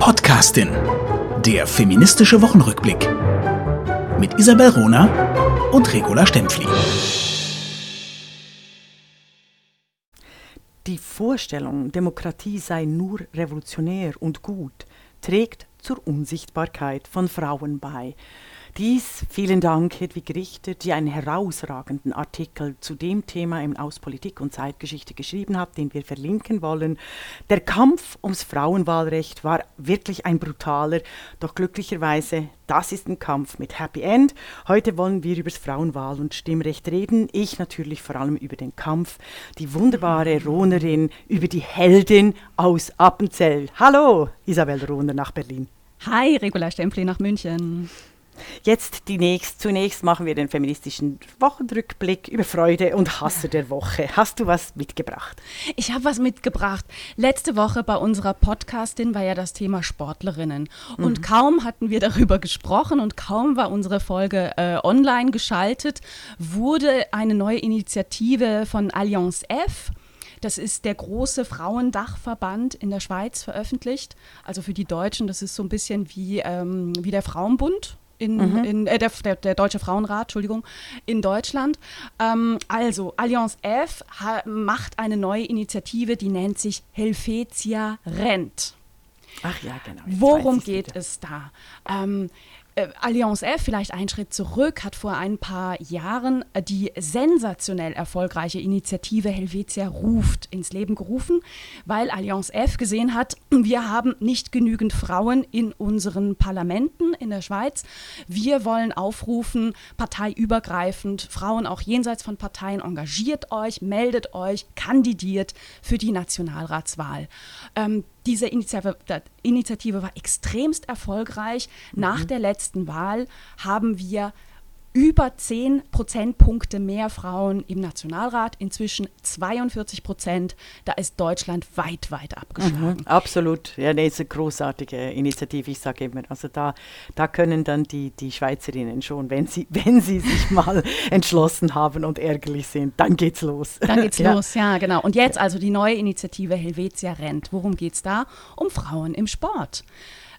Podcastin. Der feministische Wochenrückblick. Mit Isabel Rona und Regula Stempfli. Die Vorstellung, Demokratie sei nur revolutionär und gut, trägt zur Unsichtbarkeit von Frauen bei. Dies vielen Dank, Hedwig Richter, die einen herausragenden Artikel zu dem Thema im Auspolitik und Zeitgeschichte geschrieben hat, den wir verlinken wollen. Der Kampf ums Frauenwahlrecht war wirklich ein brutaler, doch glücklicherweise, das ist ein Kampf mit Happy End. Heute wollen wir über das Frauenwahl- und Stimmrecht reden. Ich natürlich vor allem über den Kampf, die wunderbare Ronerin, über die Heldin aus Appenzell. Hallo, Isabel Rohner nach Berlin. Hi, Regula Stempli nach München. Jetzt die nächst, zunächst machen wir den feministischen Wochenrückblick über Freude und Hasse der Woche. Hast du was mitgebracht? Ich habe was mitgebracht. Letzte Woche bei unserer Podcastin war ja das Thema Sportlerinnen. Und mhm. kaum hatten wir darüber gesprochen und kaum war unsere Folge äh, online geschaltet, wurde eine neue Initiative von Allianz F das ist der große Frauendachverband in der Schweiz veröffentlicht. Also für die Deutschen, das ist so ein bisschen wie, ähm, wie der Frauenbund in, mhm. in äh, der, der, der, Deutsche Frauenrat, Entschuldigung, in Deutschland. Ähm, also, Allianz F macht eine neue Initiative, die nennt sich Helvetia Rent. Ach ja, genau. Worum geht wieder. es da? Ähm, äh, Allianz F, vielleicht einen Schritt zurück, hat vor ein paar Jahren äh, die sensationell erfolgreiche Initiative Helvetia ruft ins Leben gerufen, weil Allianz F gesehen hat, wir haben nicht genügend Frauen in unseren Parlamenten in der Schweiz. Wir wollen aufrufen, parteiübergreifend, Frauen auch jenseits von Parteien, engagiert euch, meldet euch, kandidiert für die Nationalratswahl. Ähm, diese Initiative, war extremst erfolgreich. Mhm. Nach der letzten Wahl haben wir über 10 Prozentpunkte mehr Frauen im Nationalrat, inzwischen 42 Prozent. Da ist Deutschland weit, weit abgeschlagen. Mhm, absolut. Ja, das ist eine großartige Initiative. Ich sage immer, also da, da können dann die, die Schweizerinnen schon, wenn sie, wenn sie sich mal entschlossen haben und ärgerlich sind, dann geht's los. Dann geht's ja. los, ja, genau. Und jetzt also die neue Initiative Helvetia rennt. Worum geht es da? Um Frauen im Sport.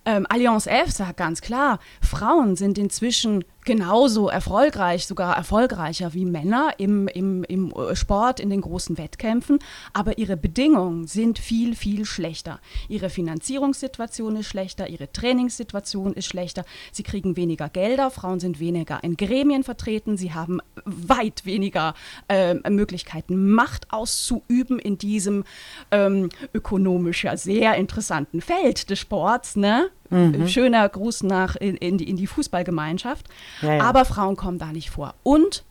Ähm, Allianz F sagt ganz klar, Frauen sind inzwischen genauso erfolgreich, sogar erfolgreicher wie Männer im, im, im Sport, in den großen Wettkämpfen, aber ihre Bedingungen sind viel, viel schlechter. Ihre Finanzierungssituation ist schlechter, ihre Trainingssituation ist schlechter, sie kriegen weniger Gelder, Frauen sind weniger in Gremien vertreten, sie haben weit weniger äh, Möglichkeiten, Macht auszuüben in diesem ähm, ökonomisch ja sehr interessanten Feld des Sports. Ne? Mhm. Schöner Gruß nach in, in, die, in die Fußballgemeinschaft. Ja, ja. Aber Frauen kommen da nicht vor. Und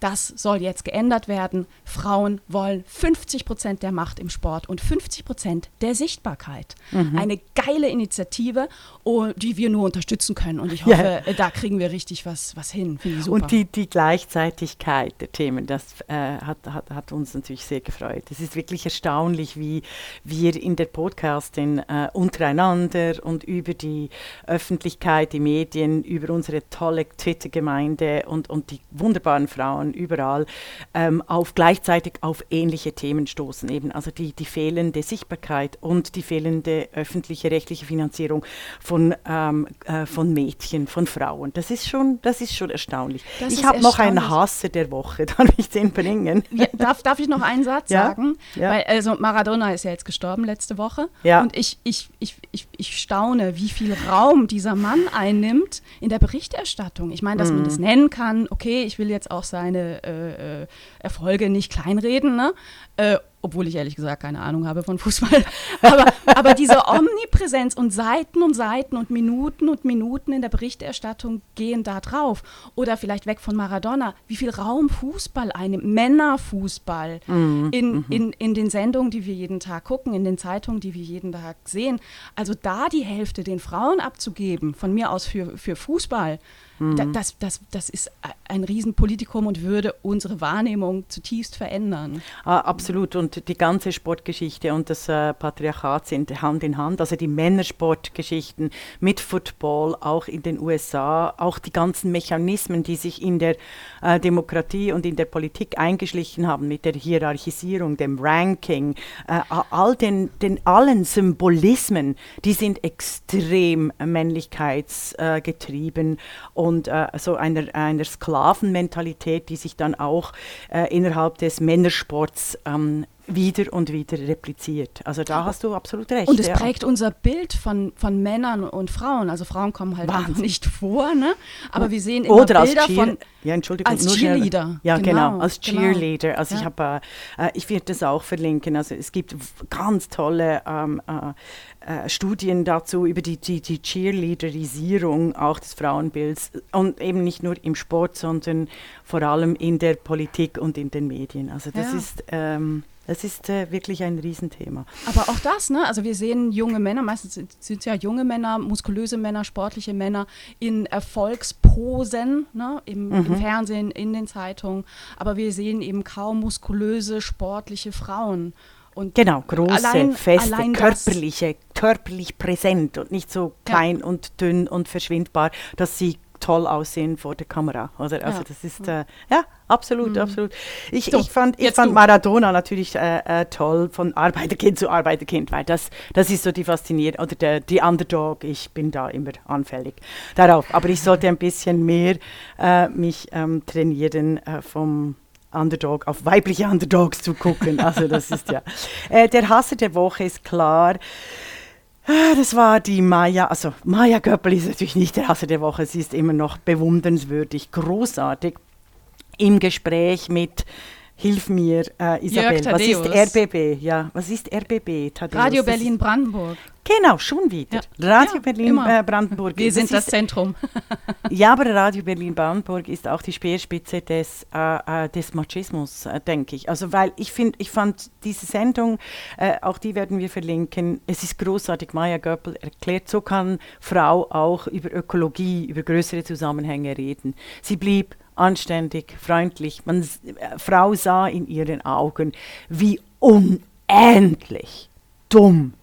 das soll jetzt geändert werden. Frauen wollen 50 Prozent der Macht im Sport und 50 Prozent der Sichtbarkeit. Mhm. Eine geile Initiative, oh, die wir nur unterstützen können. Und ich hoffe, ja. da kriegen wir richtig was, was hin. Und die, die Gleichzeitigkeit der Themen, das äh, hat, hat, hat, uns natürlich sehr gefreut. Es ist wirklich erstaunlich, wie wir in der Podcasting äh, untereinander und über die Öffentlichkeit, die Medien, über unsere tolle Twitter-Gemeinde und, und die wunderbaren Frauen, Jahren überall ähm, auf gleichzeitig auf ähnliche Themen stoßen. Eben also die, die fehlende Sichtbarkeit und die fehlende öffentliche rechtliche Finanzierung von, ähm, äh, von Mädchen, von Frauen. Das ist schon, das ist schon erstaunlich. Das ich habe noch einen Hasser der Woche, darf ich den bringen? Ja, darf, darf ich noch einen Satz ja? sagen? Ja. Weil, also Maradona ist ja jetzt gestorben letzte Woche. Ja. Und ich, ich, ich, ich, ich staune, wie viel Raum dieser Mann einnimmt in der Berichterstattung. Ich meine, dass mhm. man das nennen kann, okay, ich will jetzt auch seine äh, äh, Erfolge nicht kleinreden, ne? Äh, obwohl ich ehrlich gesagt keine Ahnung habe von Fußball. Aber, aber diese Omnipräsenz und Seiten und Seiten und Minuten und Minuten in der Berichterstattung gehen da drauf. Oder vielleicht weg von Maradona. Wie viel Raum Fußball einnimmt, Männerfußball mhm. in, mhm. in, in den Sendungen, die wir jeden Tag gucken, in den Zeitungen, die wir jeden Tag sehen. Also da die Hälfte den Frauen abzugeben, von mir aus für, für Fußball, Mhm. Da, das, das, das ist ein Riesenpolitikum und würde unsere Wahrnehmung zutiefst verändern. Ah, absolut. Und die ganze Sportgeschichte und das äh, Patriarchat sind Hand in Hand. Also die Männersportgeschichten mit Football, auch in den USA, auch die ganzen Mechanismen, die sich in der äh, Demokratie und in der Politik eingeschlichen haben, mit der Hierarchisierung, dem Ranking, äh, all den, den allen Symbolismen, die sind extrem männlichkeitsgetrieben und äh, so einer, einer Sklavenmentalität, die sich dann auch äh, innerhalb des Männersports ähm, wieder und wieder repliziert. Also da hast du absolut recht. Und es ja. prägt unser Bild von, von Männern und Frauen. Also Frauen kommen halt nicht vor, ne? aber wir sehen immer Bilder als Cheer von ja, Entschuldigung, als Cheerleader. Ja, genau, genau als genau. Cheerleader. Genau. Also ja. ich habe, äh, ich werde das auch verlinken. Also es gibt ganz tolle ähm, äh, äh, Studien dazu über die, die, die Cheerleaderisierung auch des Frauenbilds und eben nicht nur im Sport, sondern vor allem in der Politik und in den Medien. Also das ja. ist ähm, es ist äh, wirklich ein Riesenthema. Aber auch das, ne? Also wir sehen junge Männer, meistens sind es ja junge Männer, muskulöse Männer, sportliche Männer in Erfolgsposen, ne? Im, mhm. im Fernsehen, in den Zeitungen. Aber wir sehen eben kaum muskulöse, sportliche Frauen. Und genau, große, allein, feste, allein körperliche, körperlich präsent und nicht so klein ja. und dünn und verschwindbar, dass sie toll aussehen vor der Kamera. Oder? Also ja. das ist, äh, ja, absolut, mhm. absolut. Ich, so, ich fand, ich fand Maradona natürlich äh, äh, toll, von Arbeiterkind zu Arbeiterkind, weil das, das ist so die faszinierende, oder der, die Underdog, ich bin da immer anfällig darauf. Aber ich sollte ein bisschen mehr äh, mich ähm, trainieren äh, vom Underdog auf weibliche Underdogs zu gucken. Also das ist ja. Äh, der Hasser der Woche ist klar. Ah, das war die Maya, also Maya Göppel ist natürlich nicht der Hasser der Woche, sie ist immer noch bewundernswürdig, großartig im Gespräch mit Hilf mir, äh, Isabel. Was ist RBB? Ja, was ist RBB? Thaddeus? Radio Berlin Brandenburg. Genau, schon wieder. Ja. Radio ja, Berlin äh, Brandenburg. Wir sind das, das Zentrum. ja, aber Radio Berlin Brandenburg ist auch die Speerspitze des, äh, äh des Machismus, äh, denke ich. Also weil ich finde, ich fand diese Sendung, äh, auch die werden wir verlinken. Es ist großartig. Maya Göppel erklärt, so kann Frau auch über Ökologie, über größere Zusammenhänge reden. Sie blieb anständig, freundlich. Man, äh, Frau sah in ihren Augen, wie unendlich dumm,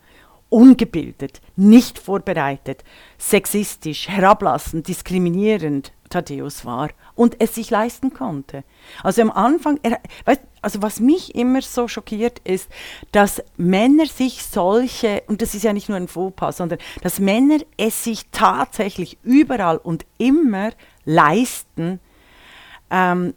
ungebildet, nicht vorbereitet, sexistisch, herablassend, diskriminierend Thaddeus war und es sich leisten konnte. Also am Anfang, er, weißt, also was mich immer so schockiert ist, dass Männer sich solche, und das ist ja nicht nur ein Fauxpas, sondern dass Männer es sich tatsächlich überall und immer leisten, ähm,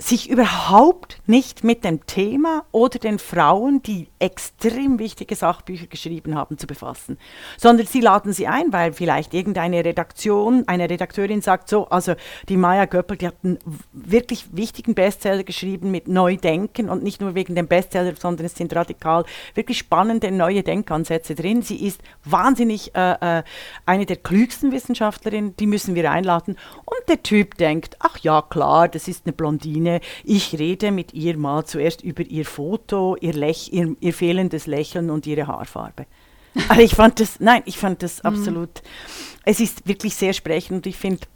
sich überhaupt nicht mit dem Thema oder den Frauen, die extrem wichtige Sachbücher geschrieben haben, zu befassen, sondern sie laden sie ein, weil vielleicht irgendeine Redaktion, eine Redakteurin sagt so, also die Maya Göppel, die hat einen wirklich wichtigen Bestseller geschrieben mit Neudenken und nicht nur wegen dem Bestseller, sondern es sind radikal wirklich spannende neue Denkansätze drin. Sie ist wahnsinnig äh, äh, eine der klügsten Wissenschaftlerinnen, die müssen wir einladen. Und der Typ denkt, ach ja, klar, das ist eine Blondine, ich rede mit ihr mal zuerst über ihr Foto, ihr, Lech, ihr, ihr fehlendes Lächeln und ihre Haarfarbe. Aber ich fand das, nein, ich fand das mhm. absolut, es ist wirklich sehr sprechend und ich finde,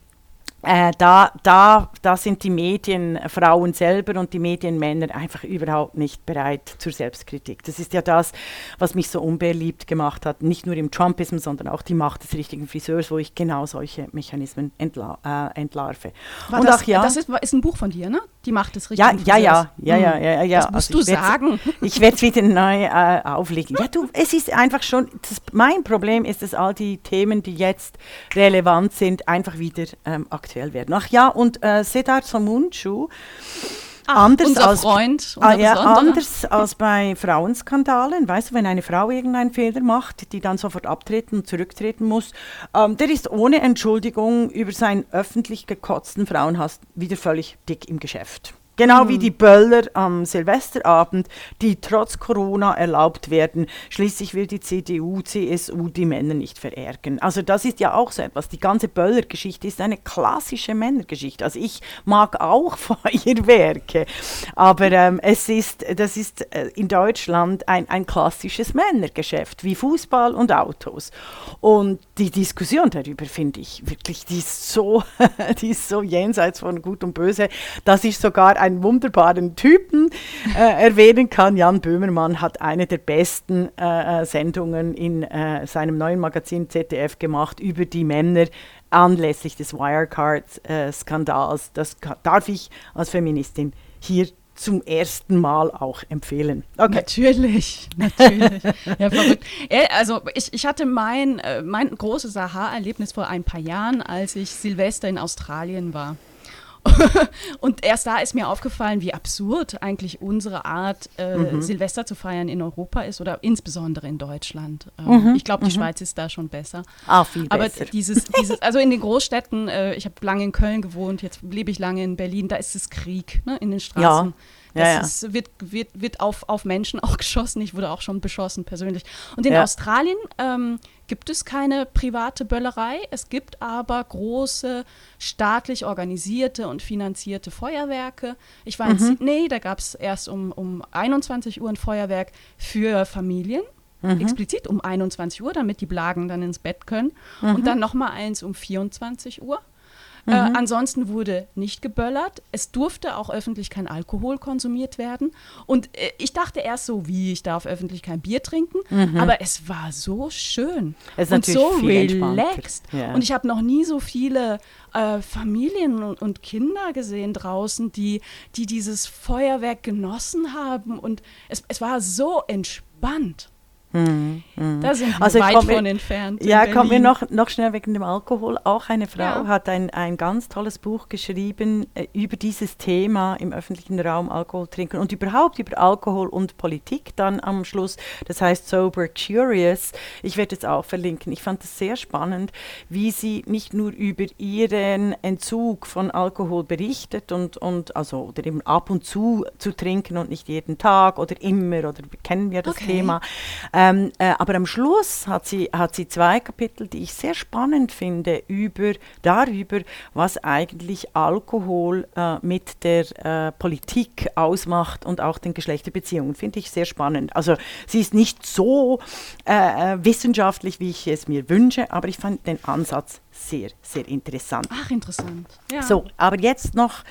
äh, da, da, da sind die Medienfrauen selber und die Medienmänner einfach überhaupt nicht bereit zur Selbstkritik. Das ist ja das, was mich so unbeliebt gemacht hat, nicht nur im Trumpism, sondern auch die Macht des richtigen Friseurs, wo ich genau solche Mechanismen entla äh, entlarve. War und das, auch, ja, das ist, ist, ein Buch von dir, ne? Die Macht des richtigen ja, Friseurs. Ja, ja, ja, ja, ja, ja. Das musst also du sagen. Ich werde es wieder neu äh, auflegen. Ja, du, es ist einfach schon, das, mein Problem ist, dass all die Themen, die jetzt relevant sind, einfach wieder ähm, aktuell aktuell werden. Ach ja, und äh, Sedar Somuncu, Ach, anders unser als, Freund, ah, ja, anders als bei Frauenskandalen, weißt du, wenn eine Frau irgendeinen Fehler macht, die dann sofort abtreten und zurücktreten muss, ähm, der ist ohne Entschuldigung über seinen öffentlich gekotzten Frauenhass wieder völlig dick im Geschäft. Genau wie die Böller am Silvesterabend, die trotz Corona erlaubt werden. Schließlich will die CDU, CSU die Männer nicht verärgern. Also das ist ja auch so etwas. Die ganze Böller-Geschichte ist eine klassische Männergeschichte. Also ich mag auch Feuerwerke, aber ähm, es ist, das ist äh, in Deutschland ein, ein klassisches Männergeschäft, wie Fußball und Autos. Und die Diskussion darüber finde ich wirklich, die ist so, die ist so jenseits von Gut und Böse, dass ich sogar einen wunderbaren Typen äh, erwähnen kann. Jan Böhmermann hat eine der besten äh, äh Sendungen in äh, seinem neuen Magazin ZDF gemacht über die Männer anlässlich des Wirecard-Skandals. das darf ich als Feministin hier zum ersten Mal auch empfehlen. Okay. Natürlich, natürlich. ja. Also ich, ich hatte mein, äh, mein großes Aha-Erlebnis vor ein paar Jahren, als ich Silvester in Australien war. und erst da ist mir aufgefallen, wie absurd eigentlich unsere Art, äh, mhm. Silvester zu feiern in Europa ist oder insbesondere in Deutschland. Ähm, mhm. Ich glaube, die mhm. Schweiz ist da schon besser. Ah, viel Aber besser. dieses, dieses, also in den Großstädten, äh, ich habe lange in Köln gewohnt, jetzt lebe ich lange in Berlin, da ist es Krieg ne, in den Straßen. Ja. Das ja, ja. Ist, wird, wird, wird auf, auf Menschen auch geschossen. Ich wurde auch schon beschossen persönlich. Und in ja. Australien ähm, gibt es keine private Böllerei. Es gibt aber große staatlich organisierte und finanzierte Feuerwerke. Ich war in mhm. Sydney, da gab es erst um, um 21 Uhr ein Feuerwerk für Familien. Mhm. Explizit um 21 Uhr, damit die Blagen dann ins Bett können. Mhm. Und dann nochmal eins um 24 Uhr. Äh, mhm. Äh, ansonsten wurde nicht geböllert. Es durfte auch öffentlich kein Alkohol konsumiert werden. Und äh, ich dachte erst so, wie, ich darf öffentlich kein Bier trinken. Mhm. Aber es war so schön und so relaxed. Ja. Und ich habe noch nie so viele äh, Familien und, und, Kinder gesehen draußen, die, die dieses Feuerwerk genossen haben. Und es, es war so entspannt. Mhm. Da sind wir also weit von entfernt. Ja, kommt mir noch, noch schnell wegen dem Alkohol. Auch eine Frau ja. hat ein, ein ganz tolles Buch geschrieben äh, über dieses Thema im öffentlichen Raum Alkohol trinken und überhaupt über Alkohol und Politik dann am Schluss. Das heißt Sober Curious. Ich werde es auch verlinken. Ich fand es sehr spannend, wie sie nicht nur über ihren Entzug von Alkohol berichtet und, und also oder eben ab und zu zu trinken und nicht jeden Tag oder immer oder kennen wir das okay. Thema. Äh, ähm, äh, aber am Schluss hat sie, hat sie zwei Kapitel, die ich sehr spannend finde, über, darüber, was eigentlich Alkohol äh, mit der äh, Politik ausmacht und auch den Geschlechterbeziehungen. Finde ich sehr spannend. Also sie ist nicht so äh, äh, wissenschaftlich, wie ich es mir wünsche, aber ich fand den Ansatz sehr, sehr interessant. Ach, interessant. Ja. So, aber jetzt noch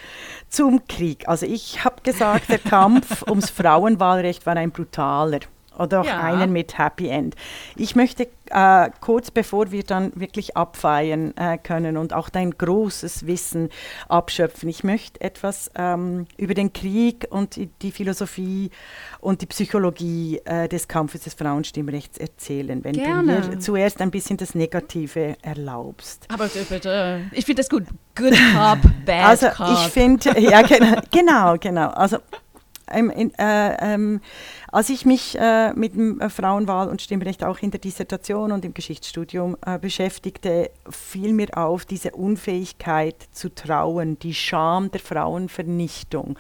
zum Krieg. Also ich habe gesagt, der Kampf ums Frauenwahlrecht war ein brutaler oder auch ja. einen mit Happy End. Ich möchte äh, kurz bevor wir dann wirklich abfeiern äh, können und auch dein großes Wissen abschöpfen, ich möchte etwas ähm, über den Krieg und die, Philosophie und die Psychologie äh, des Kampfes des Frauenstimmrechts erzählen, wenn Gerne. du mir zuerst ein bisschen das Negative erlaubst. Aber bitte, ich finde das gut. Good Cop, Bad also, Cop. Ich finde, ja genau, genau. Also ähm, in, äh, ähm, als ich mich äh, mit dem äh, Frauenwahl und Stimmrecht auch in der Dissertation und im Geschichtsstudium äh, beschäftigte, fiel mir auf diese Unfähigkeit zu trauen, die Scham der Frauenvernichtung,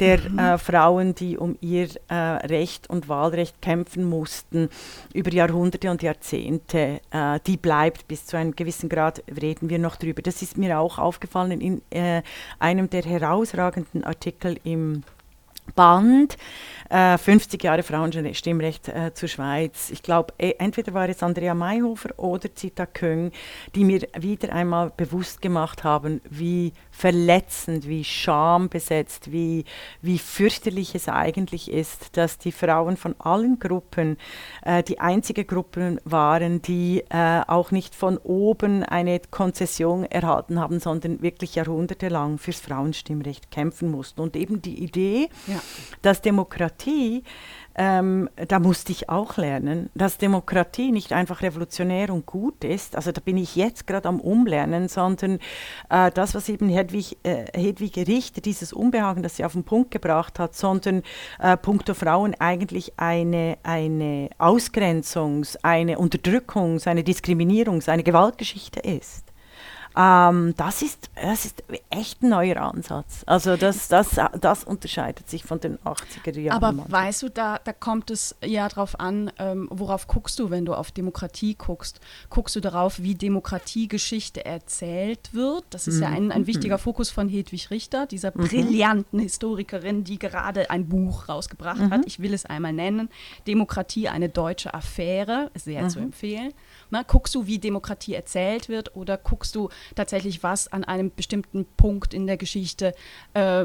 der mhm. Äh, Frauen, die um ihr äh, Recht und Wahlrecht kämpfen mussten über Jahrhunderte und Jahrzehnte, äh, die bleibt bis zu einem gewissen Grad, reden wir noch drüber. Das ist mir auch aufgefallen in einem der herausragenden Artikel im Band, äh, 50 Jahre Frauenstimmrecht äh, zur Schweiz. Ich glaube, entweder war es Andrea Mayhofer oder Zita Köng, die mir wieder einmal bewusst gemacht haben, wie verletzend, wie schambesetzt, wie, wie fürchterlich es eigentlich ist, dass die Frauen von allen Gruppen äh, die einzige Gruppen waren, die äh, auch nicht von oben eine Konzession erhalten haben, sondern wirklich jahrhundertelang fürs Frauenstimmrecht kämpfen mussten. Und eben die Idee, ja. dass Demokratie ähm, da musste ich auch lernen, dass Demokratie nicht einfach revolutionär und gut ist. Also da bin ich jetzt gerade am Umlernen, sondern äh, das, was eben Hedwig, äh, Hedwig Richter, dieses Unbehagen, das sie auf den Punkt gebracht hat, sondern äh, puncto Frauen eigentlich eine, eine Ausgrenzungs-, eine Unterdrückungs-, eine Diskriminierungs-, eine Gewaltgeschichte ist. Ähm, das, ist, das ist echt ein neuer Ansatz. Also das, das, das unterscheidet sich von den 80er Jahren. Aber manchmal. weißt du, da, da kommt es ja darauf an, ähm, worauf guckst du, wenn du auf Demokratie guckst? Guckst du darauf, wie Demokratiegeschichte erzählt wird? Das ist mhm. ja ein, ein wichtiger Fokus von Hedwig Richter, dieser mhm. brillanten Historikerin, die gerade ein Buch rausgebracht mhm. hat. Ich will es einmal nennen. Demokratie, eine deutsche Affäre, sehr zu mhm. empfehlen. Na, guckst du, wie Demokratie erzählt wird oder guckst du tatsächlich, was an einem bestimmten Punkt in der Geschichte äh,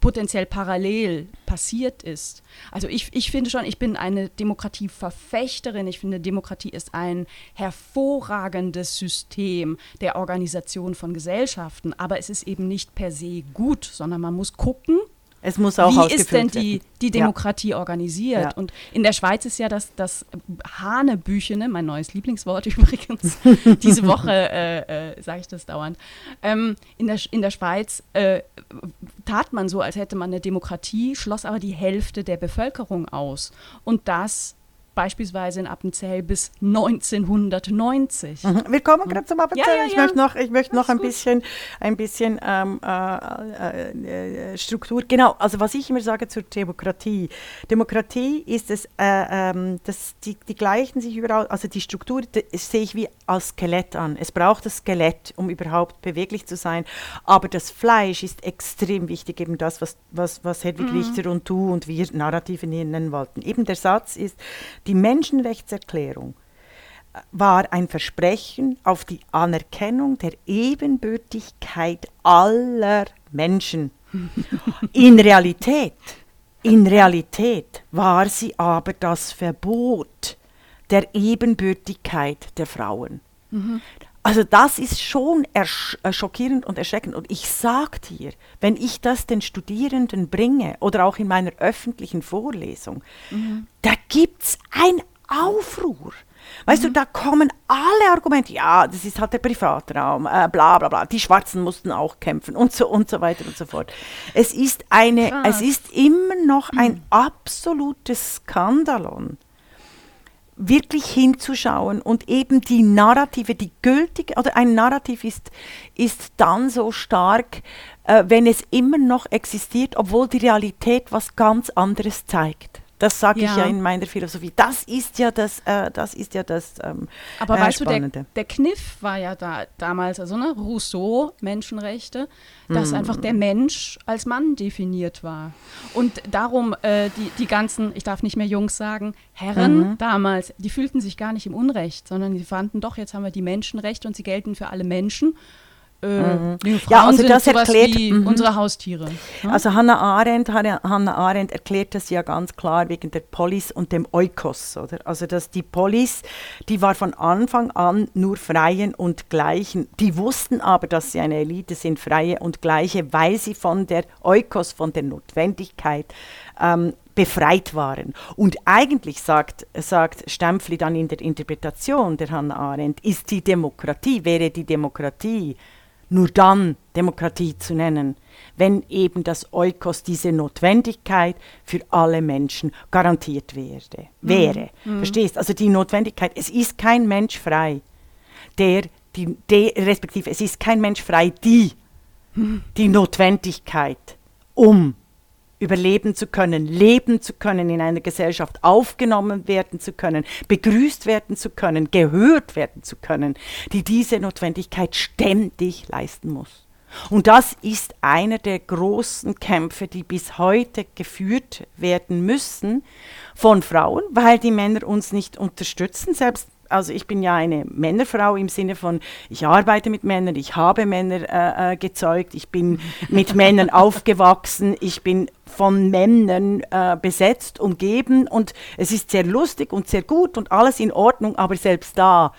potenziell parallel passiert ist. Also ich, ich finde schon, ich bin eine Demokratieverfechterin. Ich finde, Demokratie ist ein hervorragendes System der Organisation von Gesellschaften. Aber es ist eben nicht per se gut, sondern man muss gucken, es muss auch Wie ist denn die, die Demokratie ja. organisiert? Ja. Und in der Schweiz ist ja das, das Hanebüchene, mein neues Lieblingswort übrigens, diese Woche äh, äh, sage ich das dauernd. Ähm, in, der, in der Schweiz äh, tat man so, als hätte man eine Demokratie, schloss aber die Hälfte der Bevölkerung aus. Und das beispielsweise in Appenzell bis 1990. Mhm. Wir kommen gerade zum Appenzell. Ja, ja, ich möchte noch, ich möchte noch ein bisschen, ein bisschen ähm, äh, äh, Struktur. Genau, also was ich immer sage zur Demokratie. Demokratie ist es, äh, ähm, dass die, die gleichen sich überall, also die Struktur sehe ich wie als Skelett an. Es braucht das Skelett, um überhaupt beweglich zu sein. Aber das Fleisch ist extrem wichtig, eben das, was, was, was Hedwig mhm. Richter und du und wir Narrative nennen wollten. Eben der Satz ist, die Menschenrechtserklärung äh, war ein Versprechen auf die Anerkennung der Ebenbürtigkeit aller Menschen. In Realität, in Realität war sie aber das Verbot der Ebenbürtigkeit der Frauen. Mhm. Also das ist schon äh, schockierend und erschreckend. Und ich sage dir, wenn ich das den Studierenden bringe oder auch in meiner öffentlichen Vorlesung, mhm. da gibt es ein Aufruhr. Weißt mhm. du, da kommen alle Argumente, ja, das ist halt der Privatraum, äh, bla bla bla, die Schwarzen mussten auch kämpfen und so und so weiter und so fort. Es ist eine, Krass. es ist immer noch ein mhm. absolutes Skandalon wirklich hinzuschauen und eben die Narrative, die gültige, oder ein Narrativ ist, ist dann so stark, äh, wenn es immer noch existiert, obwohl die Realität was ganz anderes zeigt. Das sage ja. ich ja in meiner Philosophie. Das ist ja das, äh, das ist ja das ähm, Aber äh, weißt Spannende. du, der, der, Kniff war ja da damals, also ne, Rousseau, Menschenrechte, dass mm. einfach der Mensch als Mann definiert war. Und darum äh, die, die ganzen, ich darf nicht mehr Jungs sagen, Herren mhm. damals, die fühlten sich gar nicht im Unrecht, sondern die fanden doch, jetzt haben wir die Menschenrechte und sie gelten für alle Menschen. Äh, mhm. ja, also das erklärt mhm. unsere Haustiere. Ja? Also Hannah Arendt, Hannah Arendt erklärt das ja ganz klar wegen der Polis und dem Eukos, oder? Also dass die Polis, die war von Anfang an nur Freien und Gleichen. Die wussten aber, dass sie eine Elite sind, Freie und Gleiche, weil sie von der Eukos, von der Notwendigkeit ähm, befreit waren. Und eigentlich sagt, sagt Stempfli dann in der Interpretation der Hannah Arendt, ist die Demokratie, wäre die Demokratie nur dann Demokratie zu nennen, wenn eben das Eukos, diese Notwendigkeit für alle Menschen garantiert werde, wäre. Mhm. Verstehst? Also die Notwendigkeit, es ist kein Mensch frei, der, die, de, respektive es ist kein Mensch frei, die, mhm. die Notwendigkeit, um überleben zu können, leben zu können, in einer Gesellschaft aufgenommen werden zu können, begrüßt werden zu können, gehört werden zu können, die diese Notwendigkeit ständig leisten muss. Und das ist einer der großen Kämpfe, die bis heute geführt werden müssen von Frauen, weil die Männer uns nicht unterstützen. Selbst also ich bin ja eine Männerfrau im Sinne von, ich arbeite mit Männern, ich habe Männer äh, äh gezeugt, ich bin mit Männern aufgewachsen, ich bin von Männern äh, besetzt, umgeben und es ist sehr lustig und sehr gut und alles in Ordnung, aber selbst da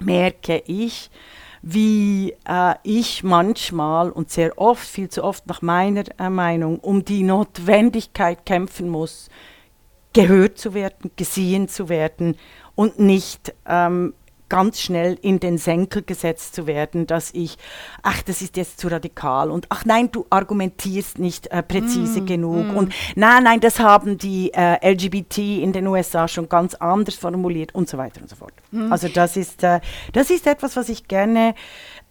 merke ich, wie äh, ich manchmal und sehr oft, viel zu oft nach meiner äh, Meinung, um die Notwendigkeit kämpfen muss, gehört zu werden, gesehen zu werden und nicht ähm, ganz schnell in den Senkel gesetzt zu werden, dass ich, ach, das ist jetzt zu radikal und ach nein, du argumentierst nicht äh, präzise mm, genug mm. und nein, nein, das haben die äh, LGBT in den USA schon ganz anders formuliert und so weiter und so fort. Mm. Also das ist, äh, das ist etwas, was ich gerne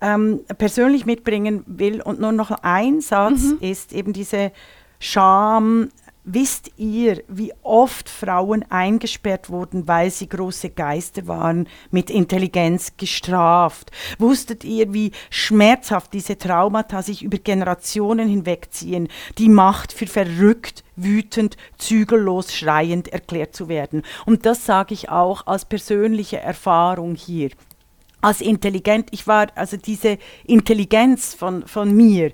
ähm, persönlich mitbringen will. Und nur noch ein Satz mhm. ist eben diese Scham, Wisst ihr, wie oft Frauen eingesperrt wurden, weil sie große Geister waren, mit Intelligenz gestraft? Wusstet ihr, wie schmerzhaft diese Traumata sich über Generationen hinwegziehen, die Macht für verrückt, wütend, zügellos, schreiend erklärt zu werden? Und das sage ich auch als persönliche Erfahrung hier als intelligent, ich war, also diese Intelligenz von, von mir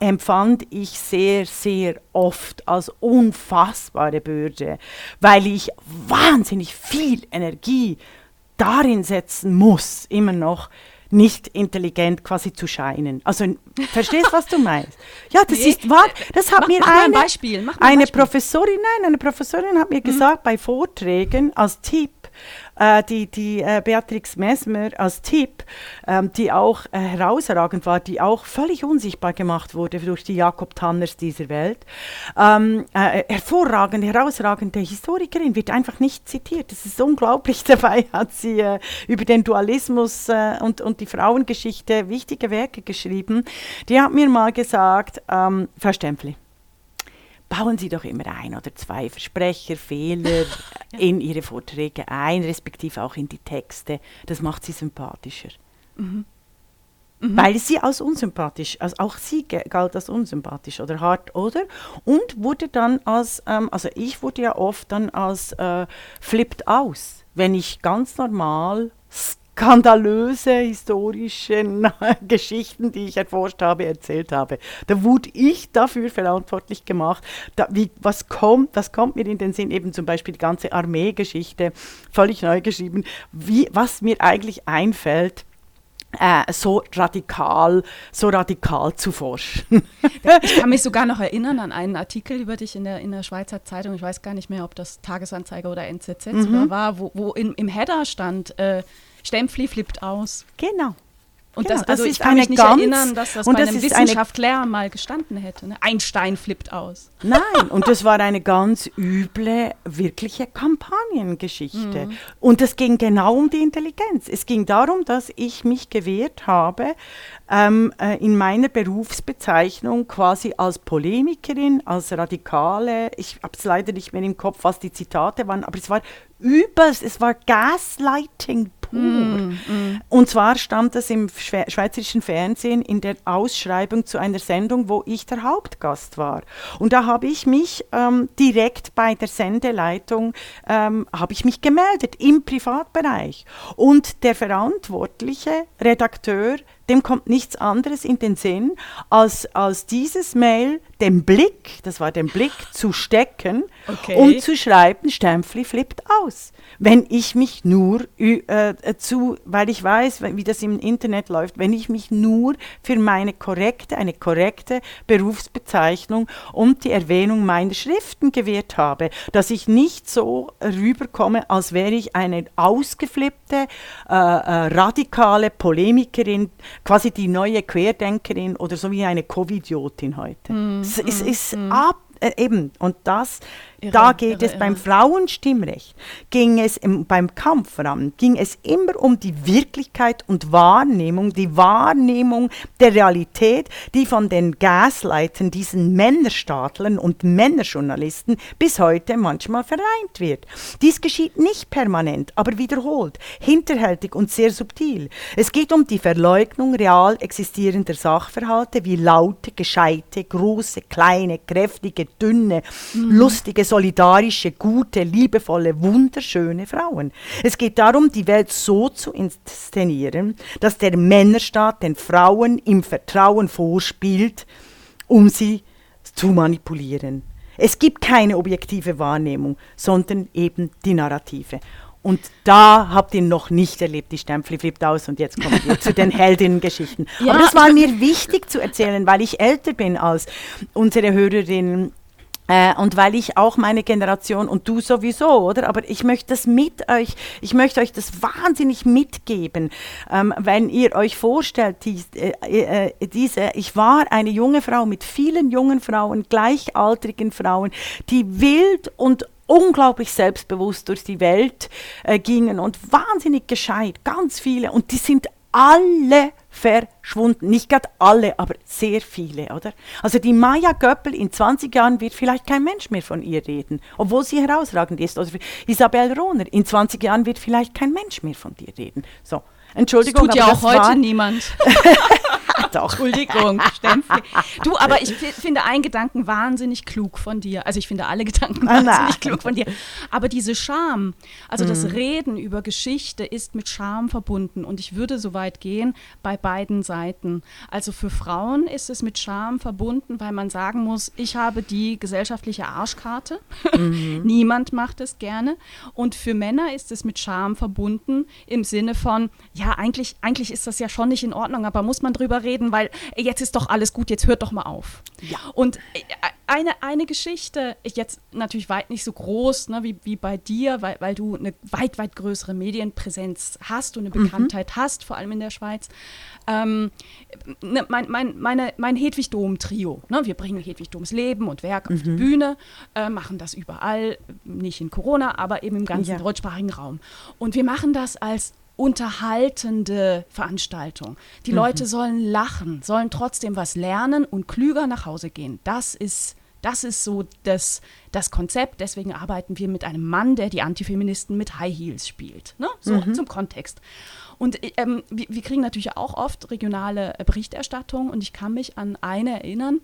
empfand ich sehr, sehr oft als unfassbare Bürde, weil ich wahnsinnig viel Energie darin setzen muss, immer noch nicht intelligent quasi zu scheinen. Also verstehst was du meinst? Ja, das nee. ist wahr. Das hat mach, mir mach eine, ein Beispiel. Eine. Professorin, nein, eine Professorin hat mir mhm. gesagt bei Vorträgen als Tipp, äh, die, die äh, Beatrix Messmer als Tipp, ähm, die auch äh, herausragend war, die auch völlig unsichtbar gemacht wurde durch die Jakob Tanners dieser Welt. Ähm, äh, hervorragende, herausragende Historikerin, wird einfach nicht zitiert. Das ist unglaublich. Dabei hat sie äh, über den Dualismus äh, und, und die Frauengeschichte wichtige Werke geschrieben. Die hat mir mal gesagt, ähm, Stempfli, bauen Sie doch immer ein oder zwei Versprecher, Fehler ja. in Ihre Vorträge ein, respektive auch in die Texte. Das macht Sie sympathischer. Mhm. Mhm. Weil sie als unsympathisch, also auch sie galt als unsympathisch oder hart, oder? Und wurde dann als, ähm, also ich wurde ja oft dann als äh, flippt aus, wenn ich ganz normal skandalöse historische Geschichten, die ich erforscht habe, erzählt habe. Da wurde ich dafür verantwortlich gemacht. Da, wie, was, kommt, was kommt mir in den Sinn? Eben zum Beispiel die ganze Armeegeschichte, völlig neu geschrieben. Wie, was mir eigentlich einfällt, äh, so radikal, so radikal zu forschen. ich kann mich sogar noch erinnern an einen Artikel über dich in der, in der Schweizer Zeitung, ich weiß gar nicht mehr, ob das Tagesanzeiger oder NZZ mhm. war, wo, wo in, im Header stand, äh, Stempfli flippt aus. Genau. Und genau, das, also das ich kann mich nicht erinnern, dass das und bei einem Wissenschaftler mal gestanden hätte. Ne? Einstein flippt aus. Nein, und das war eine ganz üble, wirkliche Kampagnengeschichte. Mhm. Und es ging genau um die Intelligenz. Es ging darum, dass ich mich gewehrt habe, ähm, äh, in meiner Berufsbezeichnung quasi als Polemikerin, als Radikale, ich habe es leider nicht mehr im Kopf, was die Zitate waren, aber es war übers, es war Gaslighting Mm, mm. Und zwar stammt das im schweizerischen Fernsehen in der Ausschreibung zu einer Sendung, wo ich der Hauptgast war. Und da habe ich mich ähm, direkt bei der Sendeleitung ähm, habe ich mich gemeldet im Privatbereich. Und der verantwortliche Redakteur dem kommt nichts anderes in den Sinn, als, als dieses Mail den Blick, das war den Blick, zu stecken okay. und zu schreiben, Stempfli flippt aus. Wenn ich mich nur äh, zu, weil ich weiß, wie das im Internet läuft, wenn ich mich nur für meine korrekte, eine korrekte Berufsbezeichnung und die Erwähnung meiner Schriften gewährt habe, dass ich nicht so rüberkomme, als wäre ich eine ausgeflippte, äh, äh, radikale Polemikerin, quasi die neue Querdenkerin oder so wie eine Covidiotin heute. Mm, es, mm, es, ist mm. ab, äh, eben, und das Irre, da geht irre, es beim Frauenstimmrecht, ging es im, beim Kampf voran, ging es immer um die Wirklichkeit und Wahrnehmung, die Wahrnehmung der Realität, die von den Gasleitern, diesen Männerstaatlern und Männerjournalisten bis heute manchmal vereint wird. Dies geschieht nicht permanent, aber wiederholt, hinterhältig und sehr subtil. Es geht um die Verleugnung real existierender Sachverhalte wie laute, gescheite, große, kleine, kräftige, dünne, mhm. lustige, solidarische, gute, liebevolle, wunderschöne Frauen. Es geht darum, die Welt so zu inszenieren, dass der Männerstaat den Frauen im Vertrauen vorspielt, um sie zu manipulieren. Es gibt keine objektive Wahrnehmung, sondern eben die Narrative. Und da habt ihr noch nicht erlebt, die Stempfli flippt aus und jetzt kommen wir zu den Heldinnengeschichten. Ja, Aber das war mir wichtig zu erzählen, weil ich älter bin als unsere Hörerinnen Äh, und weil ich auch meine Generation und du sowieso, oder? Aber ich möchte das mit euch, ich möchte euch das wahnsinnig mitgeben, ähm, wenn ihr euch vorstellt, dies, äh, äh, diese, ich war eine junge Frau mit vielen jungen Frauen, gleichaltrigen Frauen, die wild und unglaublich selbstbewusst durch die Welt äh, gingen und wahnsinnig gescheit, ganz viele. Und die sind alle verschwunden. Nicht gerade alle, aber sehr viele, oder? Also die Maya Göppel in 20 Jahren wird vielleicht kein Mensch mehr von ihr reden, obwohl sie herausragend ist. Oder Isabel Rohner, in 20 Jahren wird vielleicht kein Mensch mehr von dir reden. So, Entschuldigung, das tut ja auch heute niemand. Doch. Entschuldigung, Stempfli. Du, aber ich finde einen Gedanken wahnsinnig klug von dir. Also ich finde alle Gedanken ah, wahnsinnig klug von dir. Aber diese Scham, also mhm. das Reden über Geschichte ist mit Scham verbunden. Und ich würde so weit gehen bei beiden Seiten. Also für Frauen ist es mit Scham verbunden, weil man sagen muss, ich habe die gesellschaftliche Arschkarte. Mhm. Niemand macht es gerne. Und für Männer ist es mit Scham verbunden im Sinne von, ja, eigentlich, eigentlich ist das ja schon nicht in Ordnung, aber muss man drüber reden? Reden, weil jetzt ist doch alles gut, jetzt hört doch mal auf. Ja. Und äh, eine, eine Geschichte, jetzt natürlich weit nicht so groß ne, wie, wie bei dir, weil, weil du eine weit, weit größere Medienpräsenz hast und eine mhm. Bekanntheit mhm. hast, vor allem in der Schweiz. Ähm, ne, mein, mein, meine, mein Hedwig Dom-Trio. Ne, wir bringen Hedwig Doms Leben und Werk mhm. auf die mhm. Bühne, äh, machen das überall, nicht in Corona, aber eben im ganzen ja. deutschsprachigen Raum. Und wir machen das als unterhaltende Veranstaltung. Die mhm. Leute sollen lachen, sollen trotzdem was lernen und klüger nach Hause gehen. Das ist, das ist so das, das Konzept. Deswegen arbeiten wir mit einem Mann, der die Antifeministen mit High Heels spielt. Ne? So mhm. zum Kontext. Und ähm, wir, wir, kriegen natürlich auch oft regionale Berichterstattung und ich kann mich an eine erinnern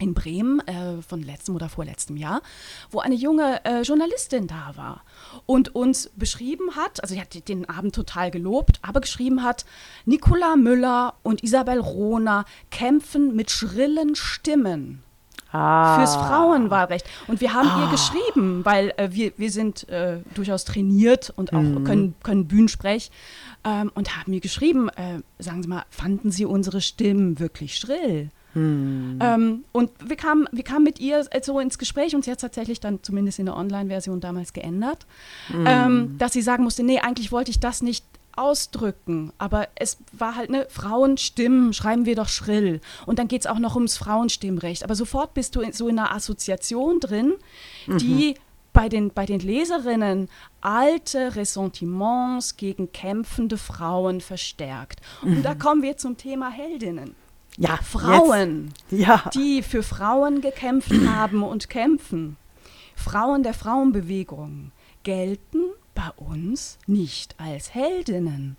in Bremen äh, von letztem oder vorletztem Jahr, wo eine junge äh, Journalistin da war und uns beschrieben hat, also sie hat den Abend total gelobt, aber geschrieben hat, Nicola Müller und Isabel Rohner kämpfen mit schrillen Stimmen. Ah. Fürs Frauenwahlrecht. Und wir haben ah. ihr geschrieben, weil äh, wir, wir sind äh, durchaus trainiert und auch mhm. können, können Bühnensprech ähm, und haben mir geschrieben, äh, sagen Sie mal, fanden Sie unsere Stimmen wirklich schrill? Hm. Ähm, und wir kamen, wir kamen mit ihr so ins Gespräch und sie hat tatsächlich dann zumindest in der Online-Version damals geändert, hm. ähm, dass sie sagen musste, nee, eigentlich wollte ich das nicht ausdrücken, aber es war halt eine Frauenstimmen, schreiben wir doch schrill. Und dann geht es auch noch ums Frauenstimmrecht. Aber sofort bist du in, so in einer Assoziation drin, die mhm. bei den, bei den Leserinnen alte Ressentiments gegen kämpfende Frauen verstärkt. Und mhm. da kommen wir zum Thema Heldinnen ja, Frauen, ja. die für Frauen gekämpft haben und kämpfen, Frauen der Frauenbewegung, gelten bei uns nicht als Heldinnen.